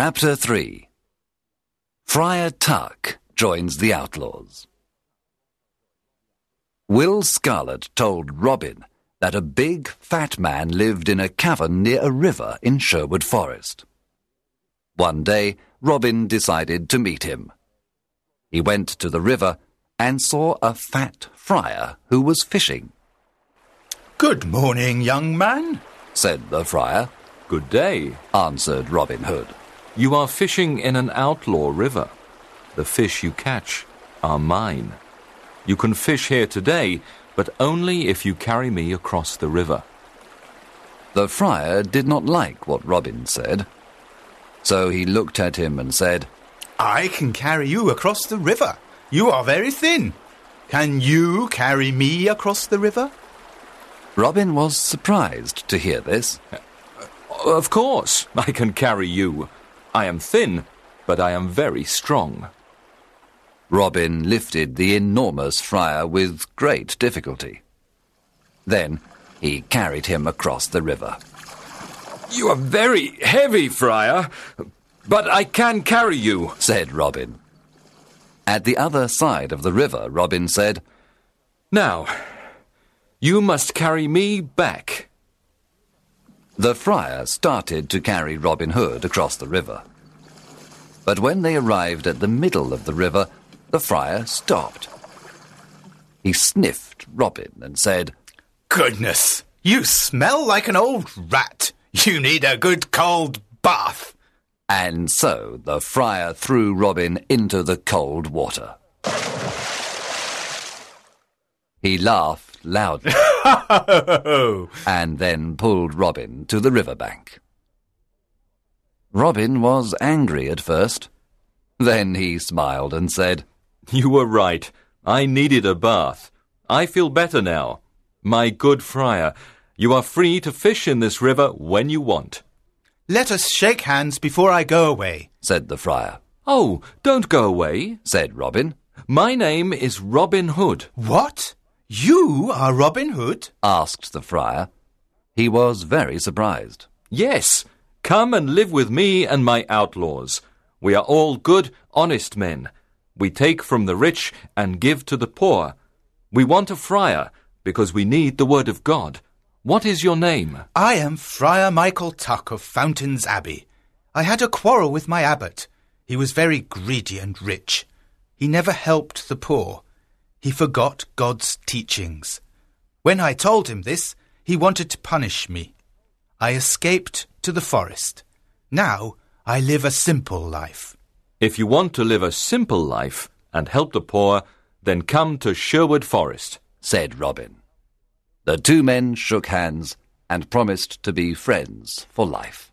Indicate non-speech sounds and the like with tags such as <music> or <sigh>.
Chapter 3 Friar Tuck joins the outlaws. Will Scarlet told Robin that a big, fat man lived in a cavern near a river in Sherwood Forest. One day, Robin decided to meet him. He went to the river and saw a fat friar who was fishing. Good morning, young man, said the friar. Good day, answered Robin Hood. You are fishing in an outlaw river. The fish you catch are mine. You can fish here today, but only if you carry me across the river. The friar did not like what Robin said. So he looked at him and said, I can carry you across the river. You are very thin. Can you carry me across the river? Robin was surprised to hear this. Of course, I can carry you. I am thin, but I am very strong. Robin lifted the enormous friar with great difficulty. Then he carried him across the river. You are very heavy, friar, but I can carry you, said Robin. At the other side of the river, Robin said, Now, you must carry me back. The friar started to carry Robin Hood across the river. But when they arrived at the middle of the river, the friar stopped. He sniffed Robin and said, Goodness, you smell like an old rat. You need a good cold bath. And so the friar threw Robin into the cold water. He laughed loudly <laughs> and then pulled Robin to the river bank. Robin was angry at first. Then he smiled and said, You were right. I needed a bath. I feel better now. My good friar, you are free to fish in this river when you want. Let us shake hands before I go away, said the friar. Oh, don't go away, said Robin. My name is Robin Hood. What? You are Robin Hood? asked the friar. He was very surprised. Yes, come and live with me and my outlaws. We are all good, honest men. We take from the rich and give to the poor. We want a friar because we need the word of God. What is your name? I am Friar Michael Tuck of Fountains Abbey. I had a quarrel with my abbot. He was very greedy and rich. He never helped the poor. He forgot God's teachings. When I told him this, he wanted to punish me. I escaped to the forest. Now I live a simple life. If you want to live a simple life and help the poor, then come to Sherwood Forest, said Robin. The two men shook hands and promised to be friends for life.